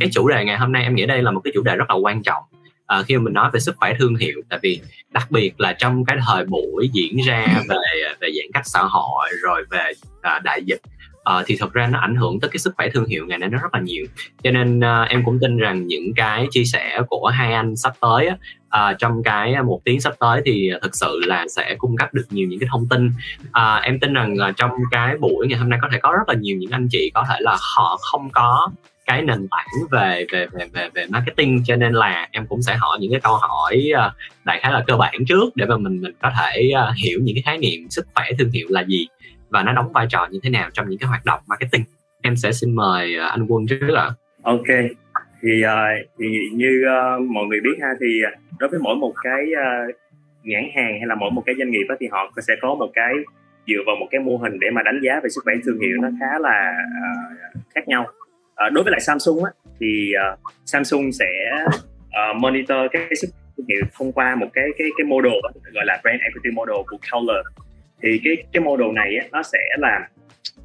cái chủ đề ngày hôm nay em nghĩ đây là một cái chủ đề rất là quan trọng. À, khi mà mình nói về sức khỏe thương hiệu tại vì đặc biệt là trong cái thời buổi diễn ra về về giãn cách xã hội rồi về à, đại dịch uh, thì thật ra nó ảnh hưởng tới cái sức khỏe thương hiệu ngày nay nó rất là nhiều. Cho nên uh, em cũng tin rằng những cái chia sẻ của hai anh sắp tới á, uh, trong cái một tiếng sắp tới thì thực sự là sẽ cung cấp được nhiều những cái thông tin. Uh, em tin rằng là trong cái buổi ngày hôm nay có thể có rất là nhiều những anh chị có thể là họ không có cái nền tảng về về về về về marketing cho nên là em cũng sẽ hỏi những cái câu hỏi đại khái là cơ bản trước để mà mình mình có thể hiểu những cái khái niệm sức khỏe thương hiệu là gì và nó đóng vai trò như thế nào trong những cái hoạt động marketing. Em sẽ xin mời à, anh quân trước ạ. Ok. Thì uh, thì như uh, mọi người biết ha thì đối với mỗi một cái uh, nhãn hàng hay là mỗi một cái doanh nghiệp đó, thì họ sẽ có một cái dựa vào một cái mô hình để mà đánh giá về sức khỏe thương hiệu nó khá là uh, khác nhau. Uh, đối với lại Samsung á, thì uh, Samsung sẽ uh, monitor cái sức thương hiệu thông qua một cái cái cái model đó, gọi là brand equity model của Color thì cái cái model này á, nó sẽ là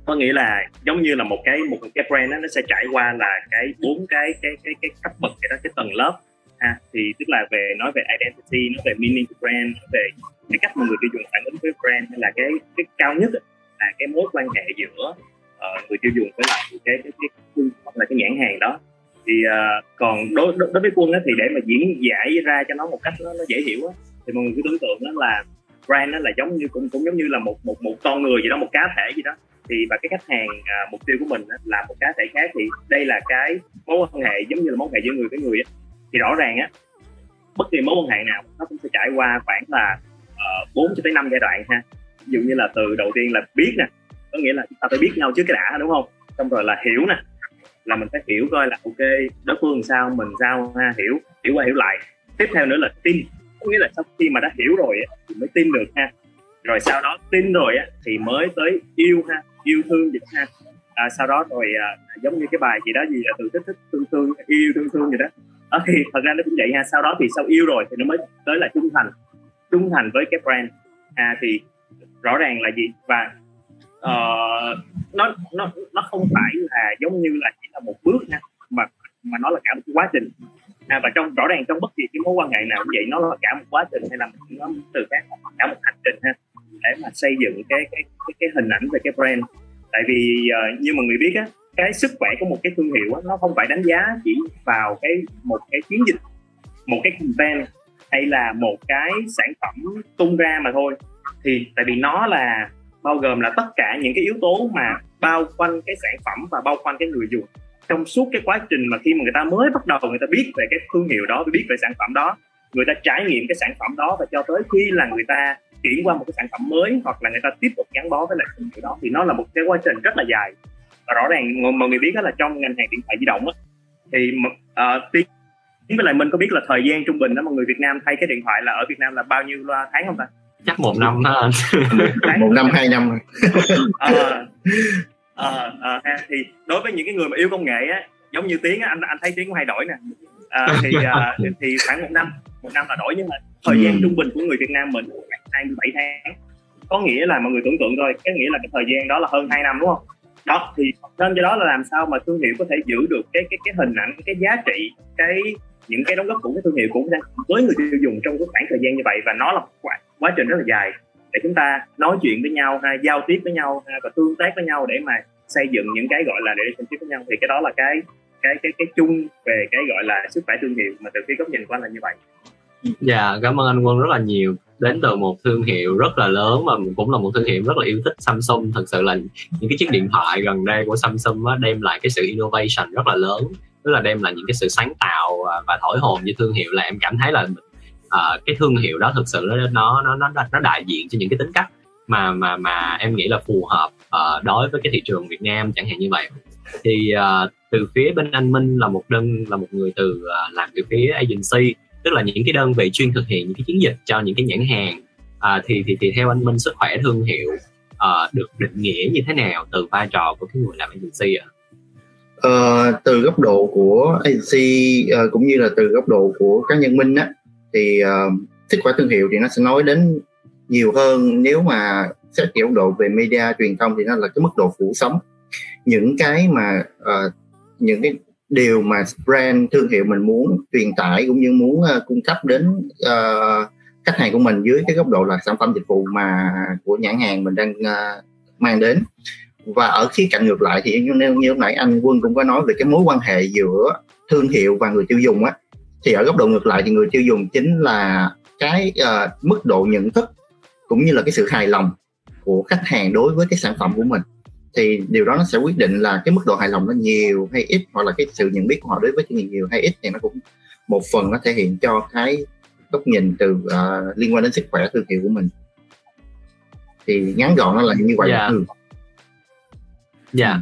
có nghĩa là giống như là một cái một cái brand đó, nó sẽ trải qua là cái bốn cái cái cái cái cấp bậc cái đó cái tầng lớp. Ha thì tức là về nói về identity nói về meaning của brand nói về cái cách mà người tiêu dùng phản ứng với brand hay là cái cái cao nhất là cái mối quan hệ giữa uh, người tiêu dùng với lại cái cái cái, cái hoặc là cái nhãn hàng đó. Thì uh, còn đối, đối đối với quân á, thì để mà diễn giải ra cho nó một cách nó, nó dễ hiểu á, thì mọi người cứ tưởng tượng đó là brand nó là giống như cũng cũng giống như là một một một con người gì đó một cá thể gì đó. Thì và cái khách hàng à, mục tiêu của mình á, là một cá thể khác. Thì đây là cái mối quan hệ giống như là mối quan hệ giữa người với người á. thì rõ ràng á bất kỳ mối quan hệ nào nó cũng sẽ trải qua khoảng là ờ, bốn uh, cho tới năm giai đoạn ha. Ví dụ như là từ đầu tiên là biết nè có nghĩa là chúng ta phải biết nhau trước cái đã đúng không? Xong rồi là hiểu nè là mình phải hiểu coi là ok đối phương sao mình sao ha hiểu hiểu qua hiểu lại. Tiếp theo nữa là tin có nghĩa là sau khi mà đã hiểu rồi thì mới tin được ha. Rồi sau đó tin rồi thì mới tới yêu ha yêu thương được ha à, sau đó rồi à, giống như cái bài gì đó gì là từ thích thích thương thương yêu thương thương gì đó. À, thì thật ra nó cũng vậy ha sau đó thì sau yêu rồi thì nó mới tới là trung thành trung thành với cái brand. À thì rõ ràng là gì? Và uh, nó nó nó không phải là giống như là chỉ là một bước nha mà mà nó là cả một quá trình à, và trong rõ ràng trong bất kỳ cái mối quan hệ nào cũng vậy nó là cả một quá trình hay là nó từ khác cả một hành trình ha để mà xây dựng cái cái cái, cái hình ảnh về cái brand. Tại vì uh, như mọi người biết á cái sức khỏe của một cái thương hiệu á, nó không phải đánh giá chỉ vào cái một cái chiến dịch một cái campaign hay là một cái sản phẩm tung ra mà thôi. Thì tại vì nó là bao gồm là tất cả những cái yếu tố mà bao quanh cái sản phẩm và bao quanh cái người dùng trong suốt cái quá trình mà khi mà người ta mới bắt đầu người ta biết về cái thương hiệu đó biết về sản phẩm đó người ta trải nghiệm cái sản phẩm đó và cho tới khi là người ta chuyển qua một cái sản phẩm mới hoặc là người ta tiếp tục gắn bó với lại thương hiệu đó thì nó là một cái quá trình rất là dài. Và rõ ràng mọi người biết đó là trong ngành hàng điện thoại di động á thì uh, tiến với lại mình có biết là thời gian trung bình đó mọi người Việt Nam thay cái điện thoại là ở Việt Nam là bao nhiêu tháng không ta? Chắc một năm đó anh. Một năm hai năm à, à, à, thì đối với những cái người mà yêu công nghệ á giống như tiếng á, anh anh thấy tiếng cũng hay đổi nè. À, thì à, thì khoảng một năm một năm là đổi nhưng mà thời gian ừ. trung bình của người Việt Nam mình khoảng 27 tháng. Có nghĩa là mọi người tưởng tượng thôi cái nghĩa là cái thời gian đó là hơn 2 năm đúng không? Đó thì nên do đó là làm sao mà thương hiệu có thể giữ được cái cái cái hình ảnh cái giá trị cái những cái đóng góp của cái thương hiệu cũng với người tiêu dùng trong cái khoảng thời gian như vậy. Và nó là quá, quá trình rất là dài để chúng ta nói chuyện với nhau ha, giao tiếp với nhau ha, và tương tác với nhau để mà xây dựng những cái gọi là relationship với nhau. Thì cái đó là cái cái cái cái chung về cái gọi là sức khỏe thương hiệu mà từ phía góc nhìn của anh là như vậy. Dạ cảm ơn anh quân rất là nhiều. Đến từ một thương hiệu rất là lớn mà cũng là một thương hiệu rất là yêu thích Samsung. Thật sự là những cái chiếc điện thoại gần đây của Samsung á, đem lại cái sự innovation rất là lớn. Tức là đem lại những cái sự sáng tạo và thổi hồn với thương hiệu là em cảm thấy là uh, cái thương hiệu đó thực sự nó nó nó nó đại diện cho những cái tính cách mà mà mà em nghĩ là phù hợp uh, đối với cái thị trường Việt Nam chẳng hạn như vậy thì uh, từ phía bên anh Minh là một đơn là một người từ uh, làm từ phía agency tức là những cái đơn vị chuyên thực hiện những cái chiến dịch cho những cái nhãn hàng uh, thì thì thì theo anh Minh sức khỏe thương hiệu uh, được định nghĩa như thế nào từ vai trò của cái người làm agency ạ? À? Uh, từ góc độ của agency uh, cũng như là từ góc độ của cá nhân Minh á thì uh, sức khỏe thương hiệu thì nó sẽ nói đến nhiều hơn. Nếu mà xét kiểu độ về media truyền thông thì nó là cái mức độ phủ sóng. Những cái mà uh, những cái điều mà brand thương hiệu mình muốn truyền tải cũng như muốn uh, cung cấp đến uh, khách hàng của mình dưới cái góc độ là sản phẩm dịch vụ mà của nhãn hàng mình đang uh, mang đến. Và ở khía cạnh ngược lại thì như, như lúc nãy anh quân cũng có nói về cái mối quan hệ giữa thương hiệu và người tiêu dùng á thì ở góc độ ngược lại thì người tiêu dùng chính là cái uh, mức độ nhận thức cũng như là cái sự hài lòng của khách hàng đối với cái sản phẩm của mình thì điều đó nó sẽ quyết định là cái mức độ hài lòng nó nhiều hay ít hoặc là cái sự nhận biết của họ đối với chương trình nhiều hay ít thì nó cũng một phần nó thể hiện cho cái góc nhìn từ uh, liên quan đến sức khỏe thương hiệu của mình thì ngắn gọn nó là như vậy yeah. ừ. Dạ yeah.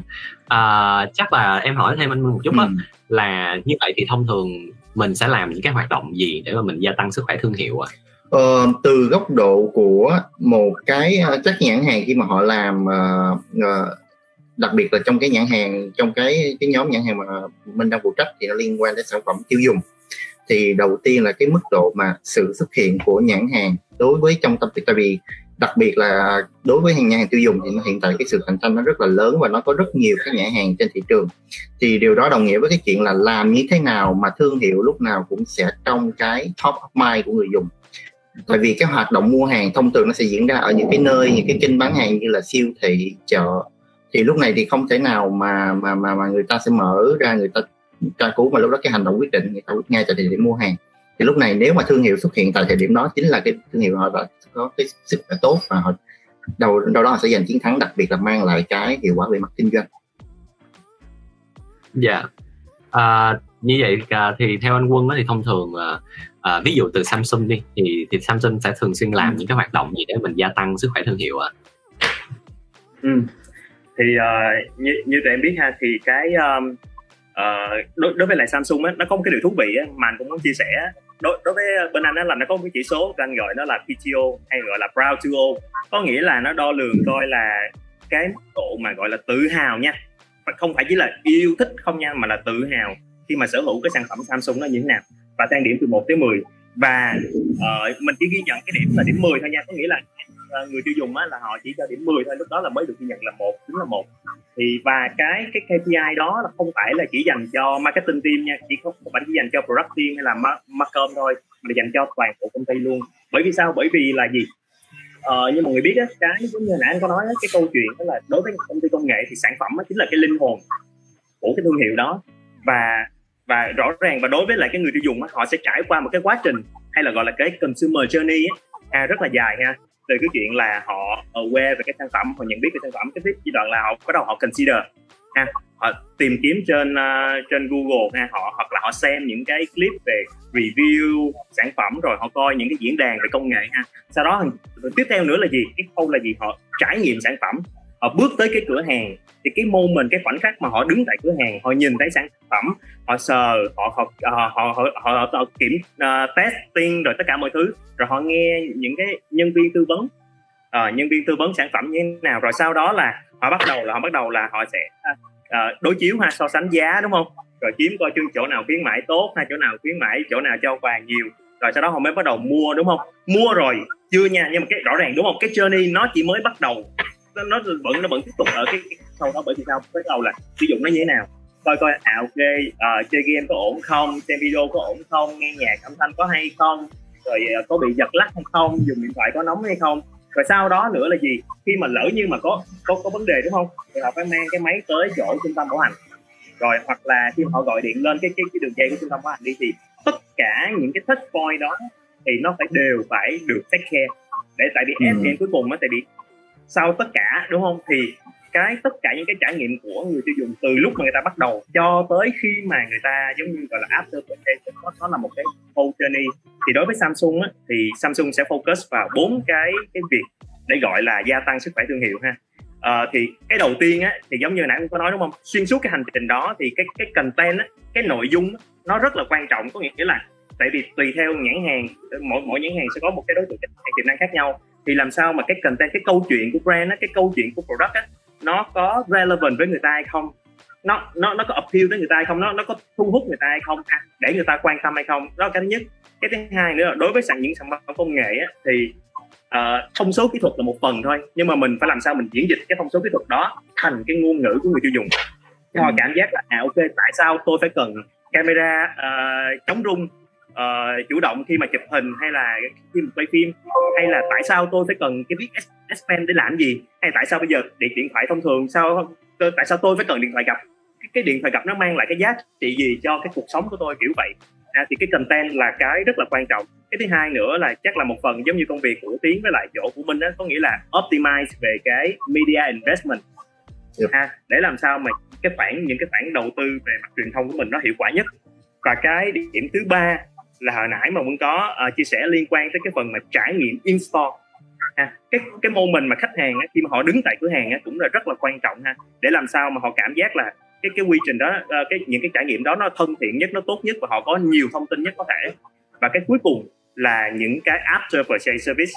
à, chắc là em hỏi thêm anh một chút ừ. là như vậy thì thông thường mình sẽ làm những cái hoạt động gì để mà mình gia tăng sức khỏe thương hiệu ạ à? Ờ, từ góc độ của một cái chắc nhãn hàng khi mà họ làm uh, uh, đặc biệt là trong cái nhãn hàng trong cái cái nhóm nhãn hàng mà mình đang phụ trách thì nó liên quan đến sản phẩm tiêu dùng thì đầu tiên là cái mức độ mà sự xuất hiện của nhãn hàng đối với trong tâm tại vì đặc biệt là đối với hàng nhà hàng tiêu dùng thì nó hiện tại cái sự cạnh tranh nó rất là lớn và nó có rất nhiều các nhãn hàng trên thị trường. Thì điều đó đồng nghĩa với cái chuyện là làm như thế nào mà thương hiệu lúc nào cũng sẽ trong cái top of mind của người dùng. Tại vì cái hoạt động mua hàng thông thường nó sẽ diễn ra ở những cái nơi, những cái kênh bán hàng như là siêu thị, chợ. Thì lúc này thì không thể nào mà mà mà mà người ta sẽ mở ra, người ta tra cứu mà lúc đó cái hành động quyết định, người ta ngay tại thời điểm mua hàng. Thì lúc này nếu mà thương hiệu xuất hiện tại thời điểm đó chính là cái thương hiệu họ đã có cái sức khỏe tốt và họ đâu đâu đó họ sẽ giành chiến thắng đặc biệt là mang lại cái hiệu quả về mặt kinh doanh dạ yeah. à, như vậy à, thì theo anh quân đó thì thông thường à, à, ví dụ từ Samsung đi thì thì Samsung sẽ thường xuyên làm những cái hoạt động gì để mình gia tăng sức khỏe thương hiệu ạ à? ừ. thì uh, như như tụi em biết ha thì cái um, uh, đối, đối với lại Samsung á nó có một cái điều thú vị á mà anh cũng muốn chia sẻ đối, đối với bên anh á là nó có một cái chỉ số anh gọi nó là PTO hay gọi là Proud to O. Có nghĩa là nó đo lường coi là cái mức độ mà gọi là tự hào nha. Không phải chỉ là yêu thích không nha mà là tự hào khi mà sở hữu cái sản phẩm Samsung nó như thế nào. Và thang điểm từ 1 tới 10 và uh, mình chỉ ghi nhận cái điểm là điểm 10 thôi nha có nghĩa là Ờ, người tiêu dùng á, là họ chỉ cho điểm 10 thôi lúc đó là mới được ghi nhận là một chính là một. Thì và cái cái KPI đó là không phải là chỉ dành cho marketing team nha chỉ không, không phải chỉ dành cho product team hay là marketing thôi mà là dành cho toàn bộ công ty luôn. Bởi vì sao? Bởi vì là gì? Ờ, như mọi người biết á cái giống như nãy anh có nói á, cái câu chuyện đó là đối với công ty công nghệ thì sản phẩm á, chính là cái linh hồn của cái thương hiệu đó. Và và rõ ràng và đối với lại cái người tiêu dùng á, họ sẽ trải qua một cái quá trình hay là gọi là cái consumer journey á, à, rất là dài ha từ cái chuyện là họ ờ, aware về cái sản phẩm họ nhận biết cái sản phẩm cái giai đoạn là họ bắt đầu họ consider ha họ tìm kiếm trên uh, trên Google ha họ hoặc là họ xem những cái clip về review sản phẩm rồi họ coi những cái diễn đàn về công nghệ ha. Sau đó tiếp theo nữa là gì? Cái khâu là gì? Họ trải nghiệm sản phẩm họ bước tới cái cửa hàng thì cái moment cái khoảnh khắc mà họ đứng tại cửa hàng họ nhìn thấy sản phẩm họ sờ họ họ ờ, họ họ, họ, họ, họ kiểm uh, testing rồi tất cả mọi thứ. Rồi họ nghe những cái nhân viên tư vấn uh, nhân viên tư vấn sản phẩm như thế nào. Rồi sau đó là họ bắt đầu là họ bắt đầu là họ sẽ uh, đối chiếu ha so sánh giá đúng không? Rồi kiếm coi chương chỗ nào khuyến mãi tốt hay chỗ nào khuyến mãi chỗ nào cho quà nhiều. Rồi sau đó họ mới bắt đầu mua đúng không? Mua rồi chưa nha nhưng mà cái rõ ràng đúng không? Cái journey nó chỉ mới bắt đầu nó, nó vẫn nó vẫn tiếp tục ở cái, cái sau đó bởi vì sao? Bắt đầu là sử dụng nó như thế nào? Coi coi à ok uh, chơi game có ổn không? Xem video có ổn không? Nghe nhạc âm thanh có hay không? Rồi uh, có bị giật lắc hay không? Dùng điện thoại có nóng hay không? Rồi sau đó nữa là gì? Khi mà lỡ như mà có có có vấn đề đúng không? Thì họ phải mang cái máy tới chỗ trung tâm bảo hành. Rồi hoặc là khi họ gọi điện lên cái cái, cái đường dây của trung tâm bảo hành đi thì tất cả những cái touch point đó thì nó phải đều phải được take care. Để tại vì ừ. cuối cùng á tại vì sau tất cả đúng không? Thì cái tất cả những cái trải nghiệm của người tiêu dùng từ lúc mà người ta bắt đầu cho tới khi mà người ta giống như gọi là after purchase nó, nó là một cái whole journey. Thì đối với Samsung á, thì Samsung sẽ focus vào bốn cái cái việc để gọi là gia tăng sức khỏe thương hiệu ha. À, thì cái đầu tiên á thì giống như nãy cũng có nói đúng không? Xuyên suốt cái hành trình đó thì cái cái content á, cái nội dung á, nó rất là quan trọng. Có nghĩa là tại vì tùy theo nhãn hàng mỗi mỗi nhãn hàng sẽ có một cái đối tượng khách hàng tiềm năng khác nhau thì làm sao mà cái content cái câu chuyện của brand á, cái câu chuyện của product á, nó có relevant với người ta hay không? Nó nó nó có appeal đến người ta hay không? Nó nó có thu hút người ta hay không? À, để người ta quan tâm hay không? Đó là cái thứ nhất. Cái thứ hai nữa là đối với sản những sản phẩm công nghệ á, thì uh, thông số kỹ thuật là một phần thôi. Nhưng mà mình phải làm sao mình diễn dịch cái thông số kỹ thuật đó thành cái ngôn ngữ của người tiêu dùng. Cho họ cảm giác là à ok tại sao tôi phải cần camera uh, chống rung uh, chủ động khi mà chụp hình hay là khi mà quay phim? Hay là tại sao tôi phải cần cái viết S Pen để làm gì? Hay tại sao bây giờ điện điện thoại thông thường sao tại sao tôi phải cần điện thoại gặp? Cái điện thoại gặp nó mang lại cái giá trị gì cho cái cuộc sống của tôi kiểu vậy? À, thì cái content là cái rất là quan trọng. Cái thứ hai nữa là chắc là một phần giống như công việc của tiến với lại chỗ của minh đó có nghĩa là optimize về cái media investment. Yep. ha, để làm sao mà cái khoản những cái khoản đầu tư về mặt truyền thông của mình nó hiệu quả nhất. Và cái điểm thứ ba là hồi nãy mà muốn có uh, chia sẻ liên quan tới cái phần mà trải nghiệm in store. Ha cái cái mình mà khách hàng á, khi mà họ đứng tại cửa hàng á, cũng là rất là quan trọng ha. Để làm sao mà họ cảm giác là cái cái quy trình đó uh, cái những cái trải nghiệm đó nó thân thiện nhất nó tốt nhất và họ có nhiều thông tin nhất có thể. Và cái cuối cùng là những cái after purchase service.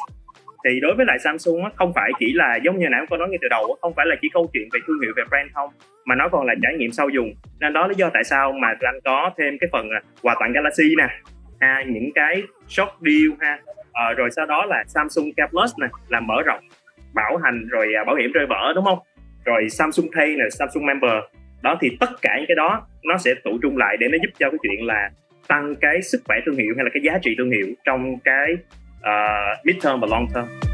Thì đối với lại Samsung á, không phải chỉ là giống như nãy có nói ngay từ đầu không phải là chỉ câu chuyện về thương hiệu về brand không mà nó còn là trải nghiệm sau dùng. Nên đó lý do tại sao mà anh có thêm cái phần quà tặng Galaxy nè ha những cái short deal ha. À, rồi sau đó là Samsung K Plus này là mở rộng bảo hành rồi à, bảo hiểm rơi vỡ đúng không? Rồi Samsung Pay này Samsung Member. Đó thì tất cả những cái đó nó sẽ tụ trung lại để nó giúp cho cái chuyện là tăng cái sức khỏe thương hiệu hay là cái giá trị thương hiệu trong cái ờ, uh, mid term và long term.